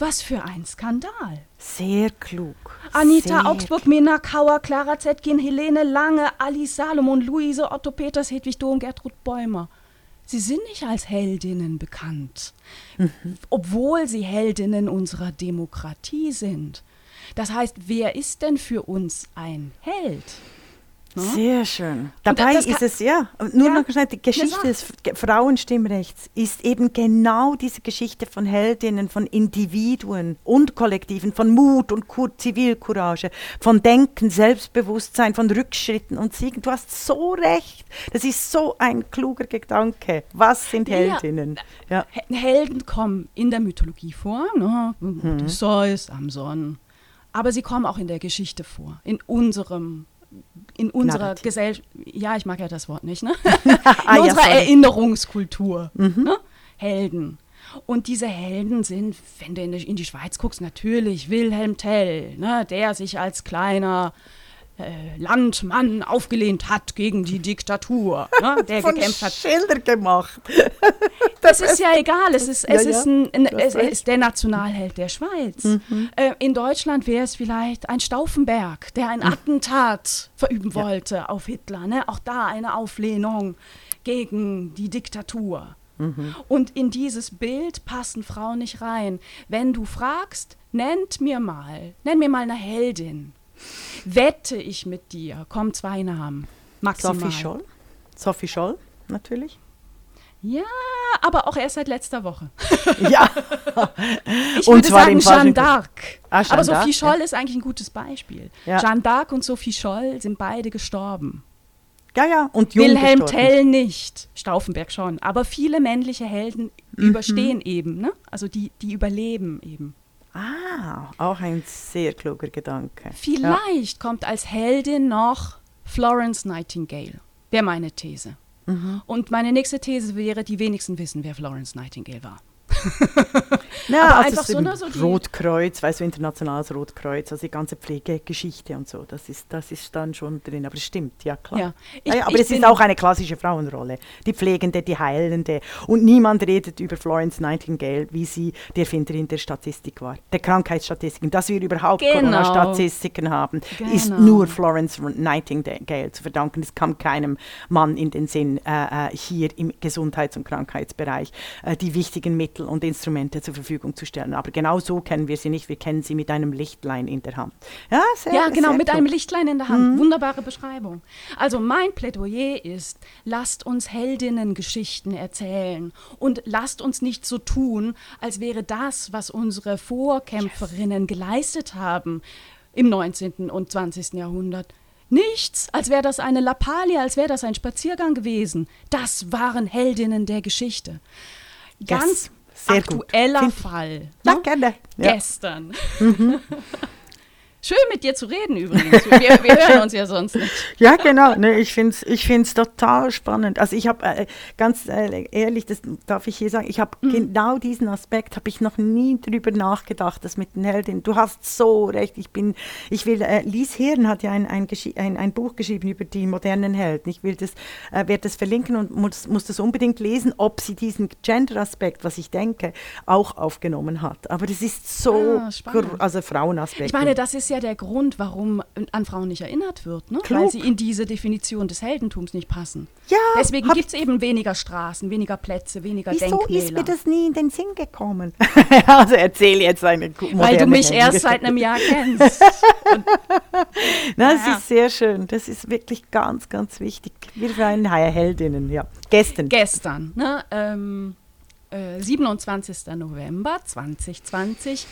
Was für ein Skandal. Sehr klug. Anita Sehr Augsburg, Mena Kauer, Clara Zetkin, Helene Lange, Alice Salomon, Luise Otto Peters, Hedwig Dom, Gertrud Bäumer. Sie sind nicht als Heldinnen bekannt, mhm. obwohl sie Heldinnen unserer Demokratie sind. Das heißt, wer ist denn für uns ein Held? Ne? Sehr schön. Dabei ist es ja, nur ja, noch schnell, die Geschichte des Frauenstimmrechts ist eben genau diese Geschichte von Heldinnen, von Individuen und Kollektiven, von Mut und Kur Zivilcourage, von Denken, Selbstbewusstsein, von Rückschritten und Siegen. Du hast so recht. Das ist so ein kluger Gedanke. Was sind Heldinnen? Ja. Helden kommen in der Mythologie vor. Ne? Mhm. Zeus, Amson, aber sie kommen auch in der Geschichte vor, in unserem in unserer Gesellschaft, ja, ich mag ja das Wort nicht, ne? in ah, unserer ja, Erinnerungskultur, mhm. ne? Helden. Und diese Helden sind, wenn du in die, in die Schweiz guckst, natürlich Wilhelm Tell, ne? der sich als kleiner Landmann aufgelehnt hat gegen die Diktatur, ne, der Von gekämpft hat. Schilder gemacht. das ist ja egal, es ist, es ja, ist, ein, ein, es ist der Nationalheld der Schweiz. Mhm. Äh, in Deutschland wäre es vielleicht ein Stauffenberg, der ein mhm. Attentat verüben ja. wollte auf Hitler. Ne? Auch da eine Auflehnung gegen die Diktatur. Mhm. Und in dieses Bild passen Frauen nicht rein. Wenn du fragst, nennt mir mal, nenn mir mal eine Heldin Wette ich mit dir, kommen zwei Namen. Maximal. Sophie Scholl. Sophie Scholl, natürlich. Ja, aber auch erst seit letzter Woche. ja. ich und würde sagen Jeanne d'Arc. Ah, aber Sophie Scholl ja. ist eigentlich ein gutes Beispiel. Ja. Jeanne d'Arc und Sophie Scholl sind beide gestorben. Ja, ja, und jung Wilhelm gestorben. Tell nicht, Stauffenberg schon. Aber viele männliche Helden Mhm. überstehen eben, ne? Also die, die überleben eben. Ah, auch ein sehr kluger Gedanke. Ja. Vielleicht kommt als Heldin noch Florence Nightingale. Wäre meine These. Mhm. Und meine nächste These wäre, die wenigsten wissen, wer Florence Nightingale war. Ja, Aber also einfach so, ist so die- Rotkreuz, weißt du, internationales Rotkreuz, also die ganze Pflegegeschichte und so, das ist, das ist dann schon drin. Aber es stimmt, ja klar. Ja. Ich- ja, aber es ist auch eine klassische Frauenrolle. Die Pflegende, die Heilende. Und niemand redet über Florence Nightingale, wie sie die Erfinderin der Statistik war, der Krankheitsstatistiken. Dass wir überhaupt Genau. Corona-Statistiken haben, ist Genau. nur Florence Nightingale zu verdanken. Es kam keinem Mann in den Sinn, äh, äh, hier im Gesundheits- und Krankheitsbereich äh, die wichtigen Mittel und Instrumente zur Verfügung zu stellen. Aber genau so kennen wir sie nicht. Wir kennen sie mit einem Lichtlein in der Hand. Ja, sehr, Ja, genau, sehr mit klug. einem Lichtlein in der Hand. Wunderbare Beschreibung. Also mein Plädoyer ist, lasst uns Heldinnengeschichten erzählen und lasst uns nicht so tun, als wäre das, was unsere Vorkämpferinnen geleistet haben im 19. und 20. Jahrhundert, nichts, als wäre das eine Lappalie, als wäre das ein Spaziergang gewesen. Das waren Heldinnen der Geschichte. Ganz sehr gut. aktueller Find- Fall. Ja, ne? gerne. Ja. Gestern. Schön mit dir zu reden übrigens. Wir, wir hören uns ja sonst nicht. Ja, genau. Ne, ich finde es ich find's total spannend. Also ich habe äh, ganz äh, ehrlich, das darf ich hier sagen, ich habe Mhm. genau diesen Aspekt, habe ich noch nie drüber nachgedacht, das mit den Heldinnen. Du hast so recht. Ich bin, ich will, äh, Lies Herren hat ja ein, ein, ein, ein Buch geschrieben über die modernen Helden. Ich will das, äh, werde das verlinken und muss, muss das unbedingt lesen, ob sie diesen Gender-Aspekt, was ich denke, auch aufgenommen hat. Aber das ist so, Ah, also Frauenaspekt. Ich meine, das ist ja der Grund, warum an Frauen nicht erinnert wird, ne? Klug. weil sie in diese Definition des Heldentums nicht passen. Ja, Deswegen gibt es eben weniger Straßen, weniger Plätze, weniger Wieso Denkmäler. ist mir das nie in den Sinn gekommen? also erzähl jetzt eine weil du mich erst Heldengeschichte. seit einem Jahr kennst. Na, das Ja. ist sehr schön. Das ist wirklich ganz, ganz wichtig. Wir seien Heldinnen, ja. Gestern. Gestern, ne? ähm, äh, 27. November 2020,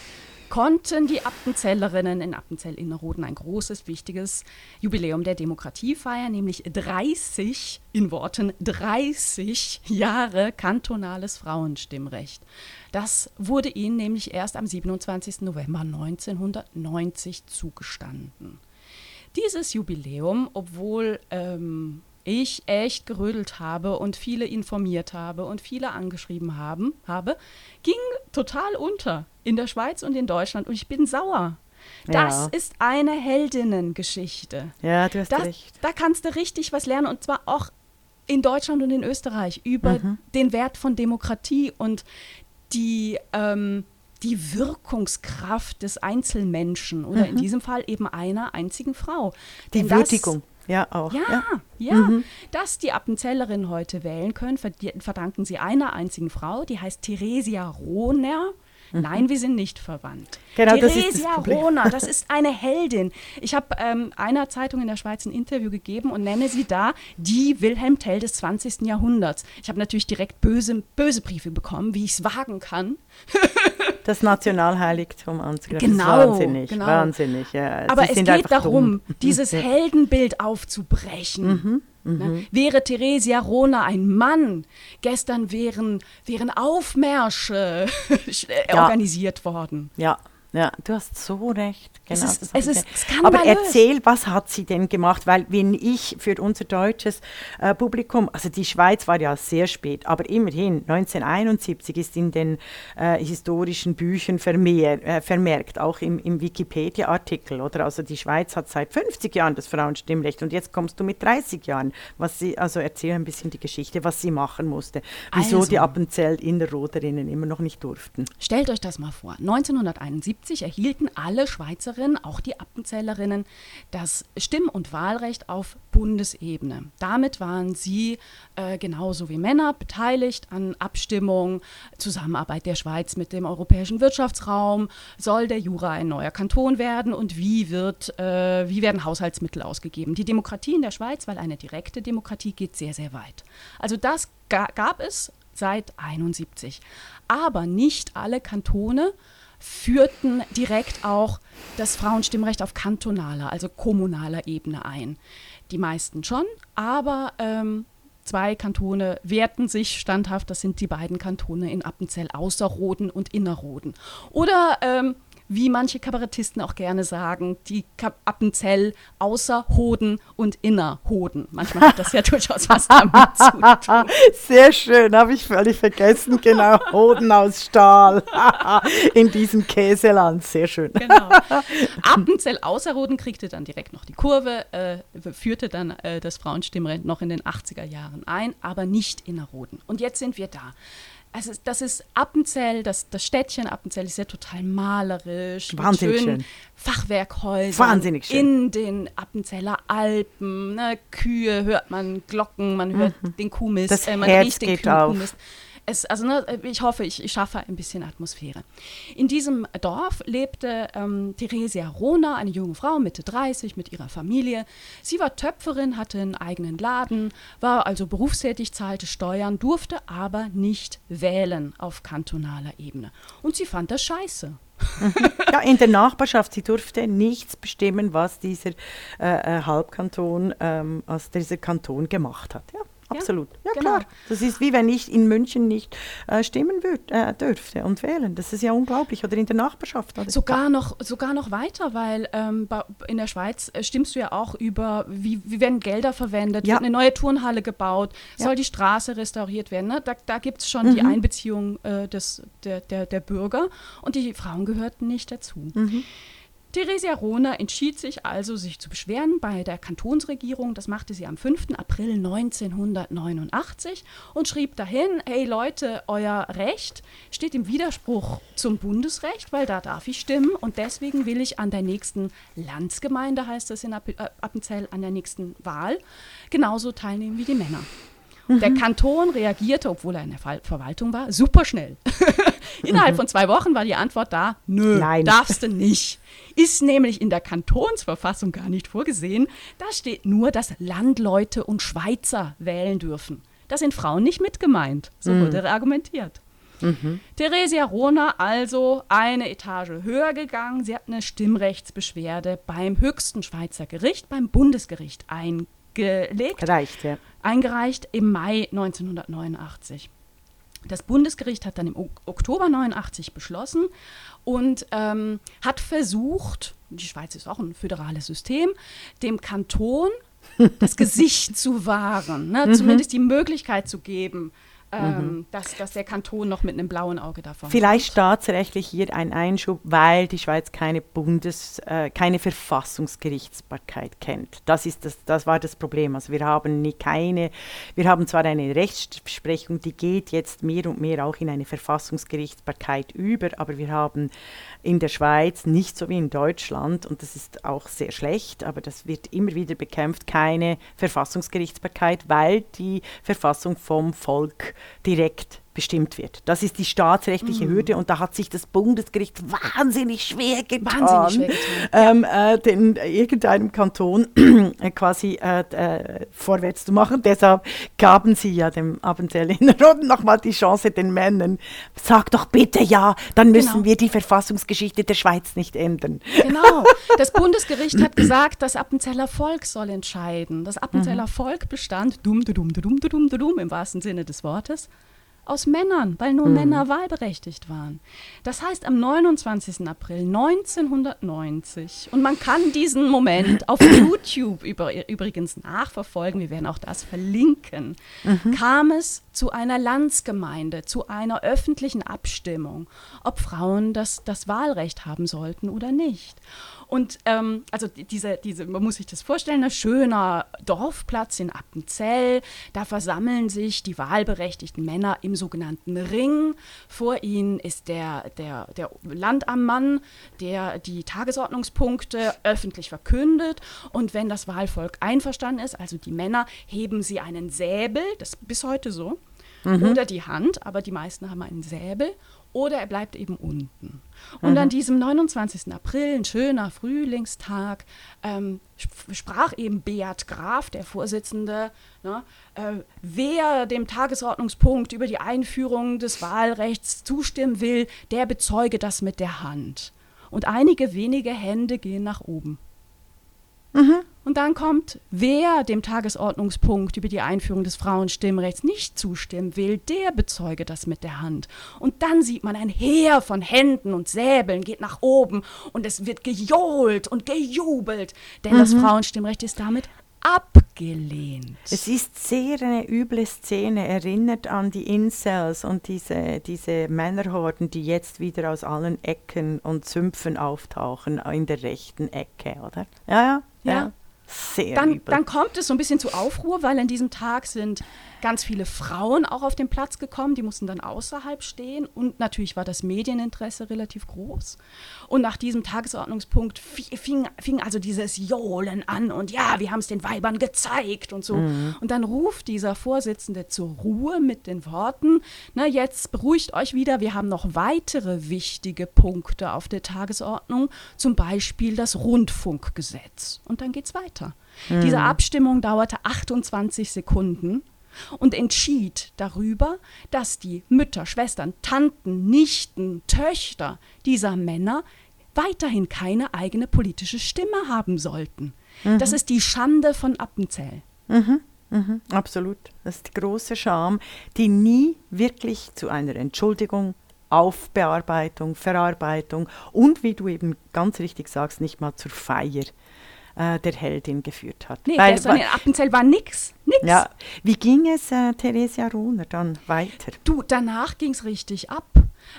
konnten die Appenzellerinnen in Appenzell-Innerrhoden ein großes, wichtiges Jubiläum der Demokratie feiern, nämlich 30, in Worten 30 Jahre kantonales Frauenstimmrecht. Das wurde ihnen nämlich erst am 27. November 1990 zugestanden. Dieses Jubiläum, obwohl ähm, ich echt gerödelt habe und viele informiert habe und viele angeschrieben haben, habe, ging total unter in der Schweiz und in Deutschland und ich bin sauer. Das Ja. ist eine Heldinnengeschichte. Ja, du hast Das, recht. da kannst du richtig was lernen und zwar auch in Deutschland und in Österreich über Mhm. den Wert von Demokratie und die, ähm, die Wirkungskraft des Einzelmenschen oder in diesem Fall eben einer einzigen Frau. Mhm. Die Denn das- Würdigung. Ja, auch. ja, ja. Mhm. Dass die Appenzellerinnen heute wählen können, verdanken sie einer einzigen Frau, die heißt Theresia Rohner. Nein, wir sind nicht verwandt. Mhm. Genau, das ist das Theresia Problem. Rohner, das ist eine Heldin. Ich habe ähm, einer Zeitung in der Schweiz ein Interview gegeben und nenne sie da die Wilhelm Tell des 20. Jahrhunderts. Ich habe natürlich direkt böse, böse Briefe bekommen, wie ich es wagen kann. Das Nationalheiligtum anzugreifen. Genau, Das ist wahnsinnig. genau. Wahnsinnig. Ja, Aber Sie es geht darum, dumm. dieses. Mhm, Heldenbild aufzubrechen. Ne? Wäre Theresia Rohner ein Mann, gestern wären, wären Aufmärsche Ja. organisiert worden. Ja, ja, du hast so recht. Genau, Es ist- es ist. Aber erzähl, was hat sie denn gemacht? Weil wenn ich für unser deutsches äh, Publikum, also die Schweiz war ja sehr spät, aber immerhin 1971 ist in den äh, historischen Büchern vermehr, äh, vermerkt, auch im, im Wikipedia-Artikel, oder? Also die Schweiz hat seit 50 Jahren das Frauenstimmrecht und jetzt kommst du mit 30 Jahren. Was sie, also erzähl ein bisschen die Geschichte, was sie machen musste, wieso Also. die Appenzell-Innerroderinnen immer noch nicht durften. Stellt euch das mal vor. 1971 erhielten alle Schweizerinnen, auch die Appenzellerinnen, das Stimm- und Wahlrecht auf Bundesebene. Damit waren sie äh, genauso wie Männer beteiligt an Abstimmung, Zusammenarbeit der Schweiz mit dem europäischen Wirtschaftsraum, soll der Jura ein neuer Kanton werden und wie, wird, äh, wie werden Haushaltsmittel ausgegeben. Die Demokratie in der Schweiz, weil eine direkte Demokratie geht sehr, sehr weit. Also das ga gab es seit 71. Aber nicht alle Kantone führten direkt auch das Frauenstimmrecht auf kantonaler, also kommunaler Ebene ein. Die meisten schon, aber ähm, zwei Kantone wehrten sich standhaft. Das sind die beiden Kantone in Appenzell Außerroden und Innerroden. Oder ähm, wie manche Kabarettisten auch gerne sagen, die Appenzell außer Hoden und inner Hoden. Manchmal hat das ja durchaus was damit zu tun. Sehr schön, habe ich völlig vergessen. Genau, Hoden aus Stahl in diesem Käseland. Sehr schön. Genau. Appenzell außer Hoden kriegte dann direkt noch die Kurve, äh, führte dann äh, das Frauenstimmrecht noch in den 80er Jahren ein, aber nicht innerroden. Und jetzt sind wir da also das ist Appenzell, das, das Städtchen Appenzell ist ja total malerisch. Wahnsinnig schön. Fachwerkhäusern. Wahnsinnig schön. In den Appenzeller Alpen. Ne, Kühe hört man, Glocken, man hört mhm. den Kuhmist, das äh, man Herz riecht den Kuhmist. Auf es, also ne, ich hoffe, ich, ich, schaffe ein bisschen Atmosphäre. In diesem Dorf lebte ähm, Theresia Rohner, eine junge Frau, Mitte 30, mit ihrer Familie. Sie war Töpferin, hatte einen eigenen Laden, war also berufstätig, zahlte Steuern, durfte aber nicht wählen auf kantonaler Ebene. Und sie fand das scheiße. ja, in der Nachbarschaft, sie durfte nichts bestimmen, was dieser äh, äh Halbkanton, ähm, was dieser Kanton gemacht hat. Ja absolut. Ja, genau. klar. Das ist wie wenn ich in München nicht äh, stimmen würd, äh, dürfte und wählen. Das ist ja unglaublich. Oder in der Nachbarschaft. Oder? Sogar, noch, sogar noch weiter, weil ähm, in der Schweiz äh, stimmst du ja auch über, wie, wie werden Gelder verwendet, ja. wird eine neue Turnhalle gebaut, ja. soll die Straße restauriert werden. Ne? Da, da gibt es schon mhm. die Einbeziehung äh, des, der, der, der Bürger und die Frauen gehörten nicht dazu. Mhm. Theresia Rohner entschied sich also, sich zu beschweren bei der Kantonsregierung. Das machte sie am 5. April 1989 und schrieb dahin, hey Leute, euer Recht steht im Widerspruch zum Bundesrecht, weil da darf ich stimmen und deswegen will ich an der nächsten Landsgemeinde, heißt es in äh, Appenzell, an der nächsten Wahl, genauso teilnehmen wie die Männer. Mhm. Der Kanton reagierte, obwohl er in der Verwaltung war, super schnell. Innerhalb mhm. von zwei Wochen war die Antwort da, nö, Nein. darfst du nicht. Ist nämlich in der Kantonsverfassung gar nicht vorgesehen. Da steht nur, dass Landleute und Schweizer wählen dürfen. Da sind Frauen nicht mitgemeint. So mhm. wurde argumentiert. Mhm. Theresia Rohner also eine Etage höher gegangen. Sie hat eine Stimmrechtsbeschwerde beim höchsten Schweizer Gericht, beim Bundesgericht eingelegt. Reicht, ja eingereicht im Mai 1989. Das Bundesgericht hat dann im Oktober 89 beschlossen und ähm, hat versucht, die Schweiz ist auch ein föderales System, dem Kanton das Gesicht zu wahren, ne? mhm. zumindest die Möglichkeit zu geben, mhm. dass, dass der Kanton noch mit einem blauen Auge davon Vielleicht kommt. staatsrechtlich hier ein Einschub, weil die Schweiz keine Bundes-, äh, keine Verfassungsgerichtsbarkeit kennt. Das, ist das, das war das Problem. Also wir haben nie keine, wir haben zwar eine Rechtsprechung, die geht jetzt mehr und mehr auch in eine Verfassungsgerichtsbarkeit über, aber wir haben in der Schweiz nicht so wie in Deutschland, und das ist auch sehr schlecht, aber das wird immer wieder bekämpft, keine Verfassungsgerichtsbarkeit, weil die Verfassung vom Volk direkt bestimmt wird. Das ist die staatsrechtliche mhm. Hürde und da hat sich das Bundesgericht wahnsinnig schwer getan, wahnsinnig schwer getan. Ähm, äh, den, irgendeinem Kanton äh, quasi äh, äh, vorwärts zu machen. Deshalb gaben sie ja dem Appenzell Innerrhoden nochmal die Chance den Männern. Sag doch bitte ja, dann müssen genau. wir die Verfassungsgeschichte der Schweiz nicht ändern. Genau. Das Bundesgericht hat gesagt, das Appenzeller Volk soll entscheiden. Das Appenzeller mhm. Volk bestand dumm, dumm, dumm, dumm, dumm im wahrsten Sinne des Wortes aus Männern, weil nur mhm. Männer wahlberechtigt waren. Das heißt, am 29. April 1990, und man kann diesen Moment auf YouTube über, übrigens nachverfolgen, wir werden auch das verlinken, mhm. kam es zu einer Landsgemeinde, zu einer öffentlichen Abstimmung, ob Frauen das, das Wahlrecht haben sollten oder nicht. Und ähm, also diese, diese, man muss sich das vorstellen, ein schöner Dorfplatz in Appenzell. Da versammeln sich die wahlberechtigten Männer im sogenannten Ring. Vor ihnen ist der, der, der Landamtmann, der die Tagesordnungspunkte öffentlich verkündet. Und wenn das Wahlvolk einverstanden ist, also die Männer, heben sie einen Säbel, das ist bis heute so, mhm. oder die Hand, aber die meisten haben einen Säbel oder er bleibt eben unten. Und mhm. an diesem 29. April, ein schöner Frühlingstag, ähm, sprach eben Beat Graf, der Vorsitzende, ne, äh, wer dem Tagesordnungspunkt über die Einführung des Wahlrechts zustimmen will, der bezeuge das mit der Hand. Und einige wenige Hände gehen nach oben. Mhm. Und dann kommt, wer dem Tagesordnungspunkt über die Einführung des Frauenstimmrechts nicht zustimmen will, der bezeuge das mit der Hand. Und dann sieht man ein Heer von Händen und Säbeln geht nach oben und es wird gejohlt und gejubelt, denn mhm. das Frauenstimmrecht ist damit abgelehnt. Es ist sehr eine üble Szene, erinnert an die Incels und diese, diese Männerhorden, die jetzt wieder aus allen Ecken und Sümpfen auftauchen, in der rechten Ecke, oder? Ja, ja. ja. ja. Sehr dann, dann kommt es so ein bisschen zu Aufruhr, weil an diesem Tag sind ganz viele Frauen auch auf den Platz gekommen, die mussten dann außerhalb stehen und natürlich war das Medieninteresse relativ groß. Und nach diesem Tagesordnungspunkt fing, fing also dieses Johlen an und ja, wir haben es den Weibern gezeigt und so. Mhm. Und dann ruft dieser Vorsitzende zur Ruhe mit den Worten, na jetzt beruhigt euch wieder, wir haben noch weitere wichtige Punkte auf der Tagesordnung, zum Beispiel das Rundfunkgesetz. Und dann geht es weiter. Mhm. Diese Abstimmung dauerte 28 Sekunden und entschied darüber, dass die Mütter, Schwestern, Tanten, Nichten, Töchter dieser Männer weiterhin keine eigene politische Stimme haben sollten. Mhm. Das ist die Schande von Appenzell. Mhm. Mhm. Absolut. Das ist die große Scham, die nie wirklich zu einer Entschuldigung, Aufbearbeitung, Verarbeitung und, wie du eben ganz richtig sagst, nicht mal zur Feier äh, der Heldin geführt hat. Nee, Weil, gestern in Appenzell war nichts. Nix. Ja. Wie ging es äh, Theresia Runer dann weiter? Du, danach ging es richtig ab,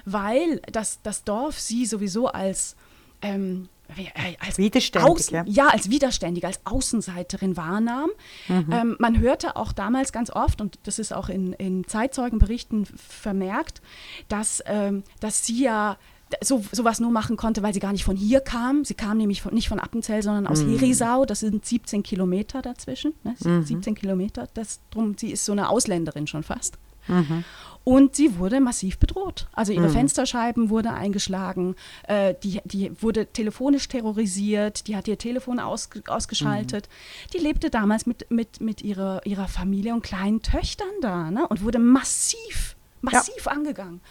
weil das, das Dorf sie sowieso als ähm, äh, als Widerständig, Außen, ja. ja. als Widerständige, als Außenseiterin wahrnahm. Mhm. Ähm, man hörte auch damals ganz oft, und das ist auch in, in Zeitzeugenberichten vermerkt, dass, ähm, dass sie ja so, sowas nur machen konnte, weil sie gar nicht von hier kam. Sie kam nämlich von, nicht von Appenzell, sondern aus mhm. Herisau. Das sind 17 Kilometer dazwischen. Ne? Mhm. 17 Kilometer. Das, drum, sie ist so eine Ausländerin schon fast. Mhm. Und sie wurde massiv bedroht. Also ihre mhm. Fensterscheiben wurden eingeschlagen, äh, die, die wurde telefonisch terrorisiert, die hat ihr Telefon aus, ausgeschaltet. Mhm. Die lebte damals mit, mit, mit ihrer, ihrer Familie und kleinen Töchtern da ne? und wurde massiv, massiv ja. angegangen.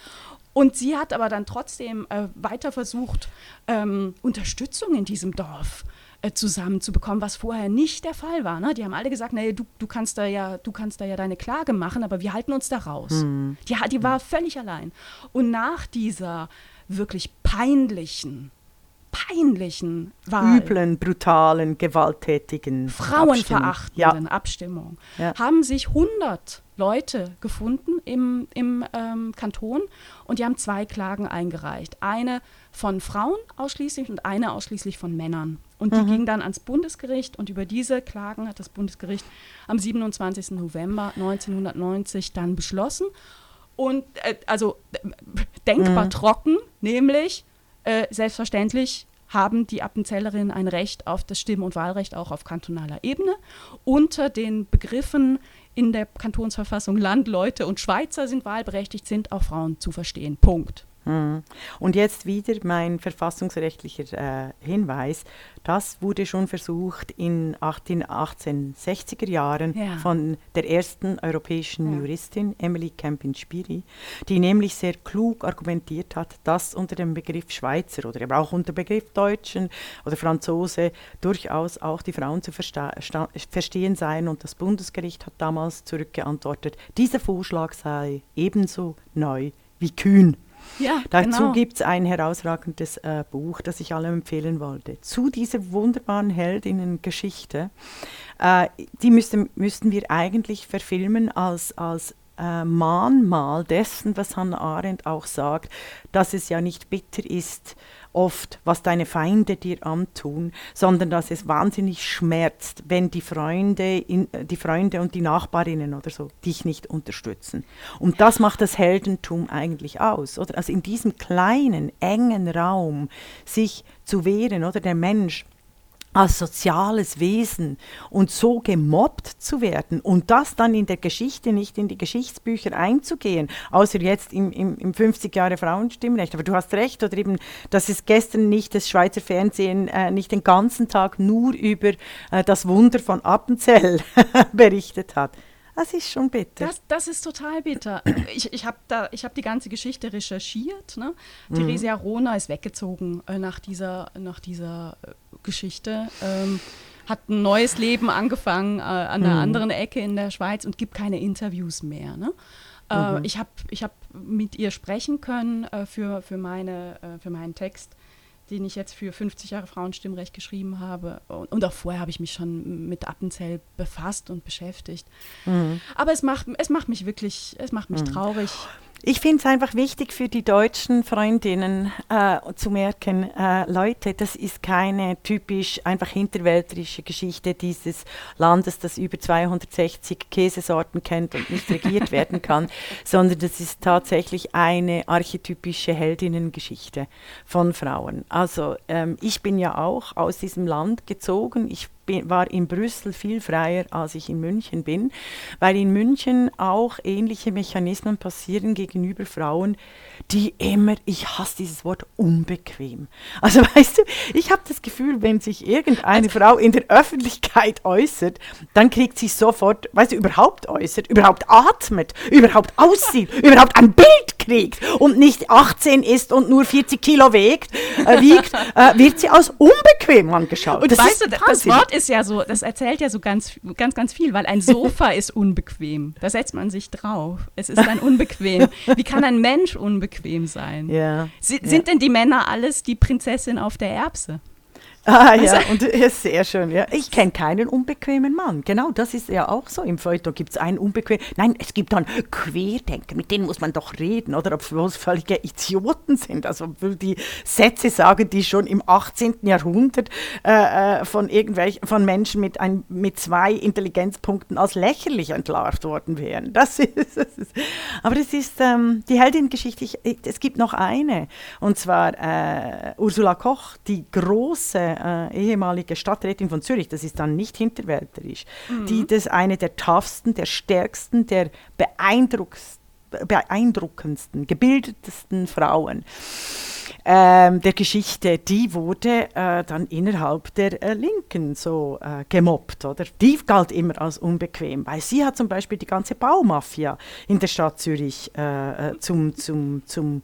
Und sie hat aber dann trotzdem äh, weiter versucht, ähm, Unterstützung in diesem Dorf äh, zusammenzubekommen, was vorher nicht der Fall war. Ne? Die haben alle gesagt, nee, du, du, kannst da ja, du kannst da ja deine Klage machen, aber wir halten uns da raus. Mhm. Die, die war völlig allein. Und nach dieser wirklich peinlichen peinlichen Wahl, üblen, brutalen, gewalttätigen, frauenverachtenden Abstimmung, Abstimmung ja. haben sich 100 Leute gefunden im, im ähm, Kanton und die haben zwei Klagen eingereicht. Eine von Frauen ausschließlich und eine ausschließlich von Männern. Und die mhm. ging dann ans Bundesgericht und über diese Klagen hat das Bundesgericht am 27. November 1990 dann beschlossen. Und äh, also äh, denkbar mhm. trocken, nämlich äh, selbstverständlich haben die Appenzellerinnen ein Recht auf das Stimm- und Wahlrecht auch auf kantonaler Ebene unter den Begriffen in der Kantonsverfassung Land, Leute und Schweizer sind wahlberechtigt, sind auch Frauen zu verstehen. Punkt. Mhm. Und jetzt wieder mein verfassungsrechtlicher äh, Hinweis. Das wurde schon versucht in den 1860er Jahren ja. von der ersten europäischen ja. Juristin Emily Campin-Spiri, die nämlich sehr klug argumentiert hat, dass unter dem Begriff Schweizer oder aber auch unter dem Begriff Deutschen oder Franzose durchaus auch die Frauen zu verstehen seien. Und das Bundesgericht hat damals zurückgeantwortet, dieser Vorschlag sei ebenso neu wie kühn. Ja, Dazu genau. gibt es ein herausragendes äh, Buch, das ich allem empfehlen wollte. Zu dieser wunderbaren Heldinnen-Geschichte. Äh, die müssten, müssten wir eigentlich verfilmen als, als äh, Mahnmal dessen, was Hannah Arendt auch sagt, dass es ja nicht bitter ist, oft, was deine Feinde dir antun, sondern dass es wahnsinnig schmerzt, wenn die Freunde, in, die Freunde und die Nachbarinnen oder so dich nicht unterstützen. Und das macht das Heldentum eigentlich aus, oder? Also in diesem kleinen, engen Raum sich zu wehren, oder der Mensch als soziales Wesen und so gemobbt zu werden und das dann in der Geschichte nicht in die Geschichtsbücher einzugehen, außer jetzt im, im, im 50 Jahre Frauenstimmrecht. Aber du hast recht, oder eben, dass es gestern nicht das Schweizer Fernsehen äh, nicht den ganzen Tag nur über äh, das Wunder von Appenzell berichtet hat. Das ist schon bitter. Das, das ist total bitter. Ich, ich habe hab die ganze Geschichte recherchiert. Ne? Mhm. Theresia Rona ist weggezogen äh, nach dieser, nach dieser äh, Geschichte. Ähm, hat ein neues Leben angefangen äh, an einer mhm. anderen Ecke in der Schweiz und gibt keine Interviews mehr. Ne? Äh, mhm. Ich habe ich hab mit ihr sprechen können äh, für, für, meine, für meinen Text den ich jetzt für 50 Jahre Frauenstimmrecht geschrieben habe. Und, und auch vorher habe ich mich schon mit Appenzell befasst und beschäftigt. Mhm. Aber es macht, es macht mich wirklich, es macht mich mhm. traurig. Ich finde es einfach wichtig für die deutschen Freundinnen äh, zu merken, äh, Leute, das ist keine typisch einfach hinterwäldlerische Geschichte dieses Landes, das über 260 Käsesorten kennt und nicht regiert werden kann, sondern das ist tatsächlich eine archetypische Heldinnengeschichte von Frauen. Also ähm, ich bin ja auch aus diesem Land gezogen. Ich bin, war in Brüssel viel freier, als ich in München bin, weil in München auch ähnliche Mechanismen passieren gegenüber Frauen, die immer, ich hasse dieses Wort, unbequem. Also weißt du, ich habe das Gefühl, wenn sich irgendeine also, Frau in der Öffentlichkeit äußert, dann kriegt sie sofort, weißt du, überhaupt äußert, überhaupt atmet, überhaupt aussieht, überhaupt ein Bild kriegt und nicht 18 ist und nur 40 Kilo wiegt, äh, wiegt, äh, wird sie als unbequem angeschaut. Und das weißt du, das Wort ist ja so, das erzählt ja so ganz, ganz, ganz viel, weil ein Sofa ist unbequem. Da setzt man sich drauf. Es ist dann unbequem. Wie kann ein Mensch unbequem sein? Sie, sind denn die Männer alles die Prinzessin auf der Erbse? Ah ja, also und ja, sehr schön. Ja. Ich kenne keinen unbequemen Mann. Genau, das ist ja auch so. Im Feuilleton gibt es einen unbequemen. Nein, es gibt dann Querdenker, mit denen muss man doch reden. Oder obwohl es völlige Idioten sind. Also obwohl die Sätze sagen, die schon im 18. Jahrhundert äh, äh, von irgendwelchen von Menschen mit, ein, mit zwei Intelligenzpunkten als lächerlich entlarvt worden wären. Das ist, das ist aber es ist ähm, die Heldin-Geschichte. Es gibt noch eine. Und zwar äh, Ursula Koch, die große äh, ehemalige Stadträtin von Zürich, das ist dann nicht hinterwälterisch, mhm. die das eine der toughsten, der stärksten, der beeindruckendsten, gebildetesten Frauen ähm, der Geschichte, die wurde äh, dann innerhalb der äh, Linken so äh, gemobbt, oder? Die galt immer als unbequem, weil sie hat zum Beispiel die ganze Baumafia in der Stadt Zürich äh, äh, zum, zum, zum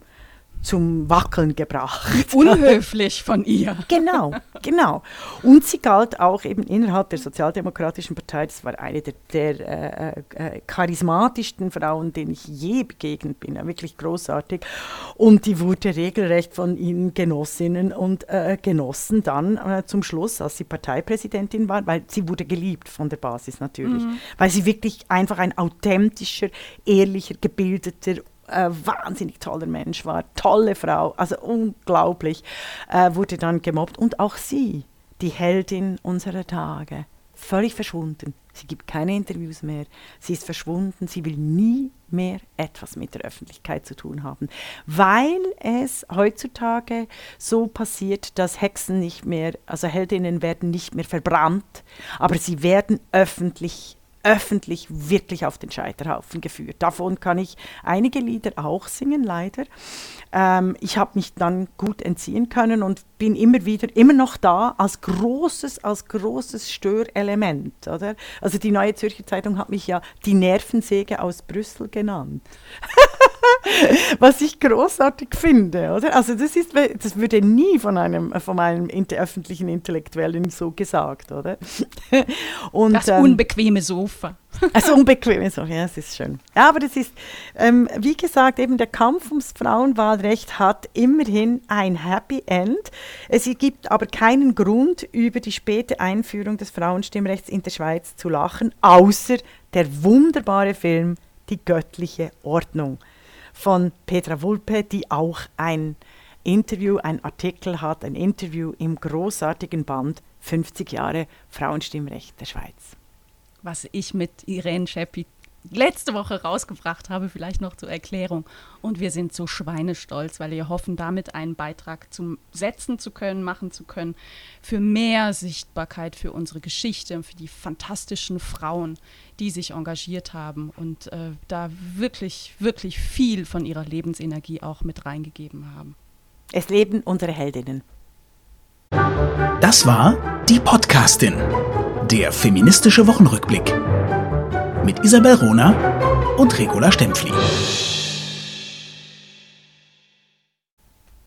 zum Wackeln gebracht. Unhöflich von ihr. Genau, genau. Und sie galt auch eben innerhalb der Sozialdemokratischen Partei, das war eine der, der äh, äh, charismatischsten Frauen, denen ich je begegnet bin, wirklich großartig. Und die wurde regelrecht von ihnen Genossinnen und äh, Genossen dann äh, zum Schluss, als sie Parteipräsidentin war, weil sie wurde geliebt von der Basis natürlich, mhm. weil sie wirklich einfach ein authentischer, ehrlicher, gebildeter, äh, wahnsinnig toller Mensch war, tolle Frau, also unglaublich, äh, wurde dann gemobbt. Und auch sie, die Heldin unserer Tage, völlig verschwunden. Sie gibt keine Interviews mehr. Sie ist verschwunden. Sie will nie mehr etwas mit der Öffentlichkeit zu tun haben, weil es heutzutage so passiert, dass Hexen nicht mehr, also Heldinnen werden nicht mehr verbrannt, aber sie werden öffentlich öffentlich wirklich auf den Scheiterhaufen geführt. Davon kann ich einige Lieder auch singen, leider. Ähm, ich habe mich dann gut entziehen können und bin immer wieder, immer noch da als großes, als großes Störelement. Oder? Also die Neue Zürcher Zeitung hat mich ja die Nervensäge aus Brüssel genannt. was ich großartig finde, oder? Also das ist, das würde nie von einem, von einem öffentlichen Intellektuellen so gesagt, oder? Und, das ähm, unbequeme Sofa. Das unbequeme Sofa, ja, das ist schön. Ja, aber das ist, ähm, wie gesagt, eben der Kampf ums Frauenwahlrecht hat immerhin ein Happy End. Es gibt aber keinen Grund, über die späte Einführung des Frauenstimmrechts in der Schweiz zu lachen, außer der wunderbare Film Die göttliche Ordnung von Petra Wulpe, die auch ein Interview, ein Artikel hat, ein Interview im großartigen Band 50 Jahre Frauenstimmrecht der Schweiz. Was ich mit Irene Scheppi letzte Woche rausgebracht habe, vielleicht noch zur Erklärung. Und wir sind so schweinestolz, weil wir hoffen, damit einen Beitrag zum setzen zu können, machen zu können, für mehr Sichtbarkeit für unsere Geschichte und für die fantastischen Frauen, die sich engagiert haben und äh, da wirklich, wirklich viel von ihrer Lebensenergie auch mit reingegeben haben. Es leben unsere Heldinnen. Das war die Podcastin, der feministische Wochenrückblick mit Isabel Rona und Regula Stempfli.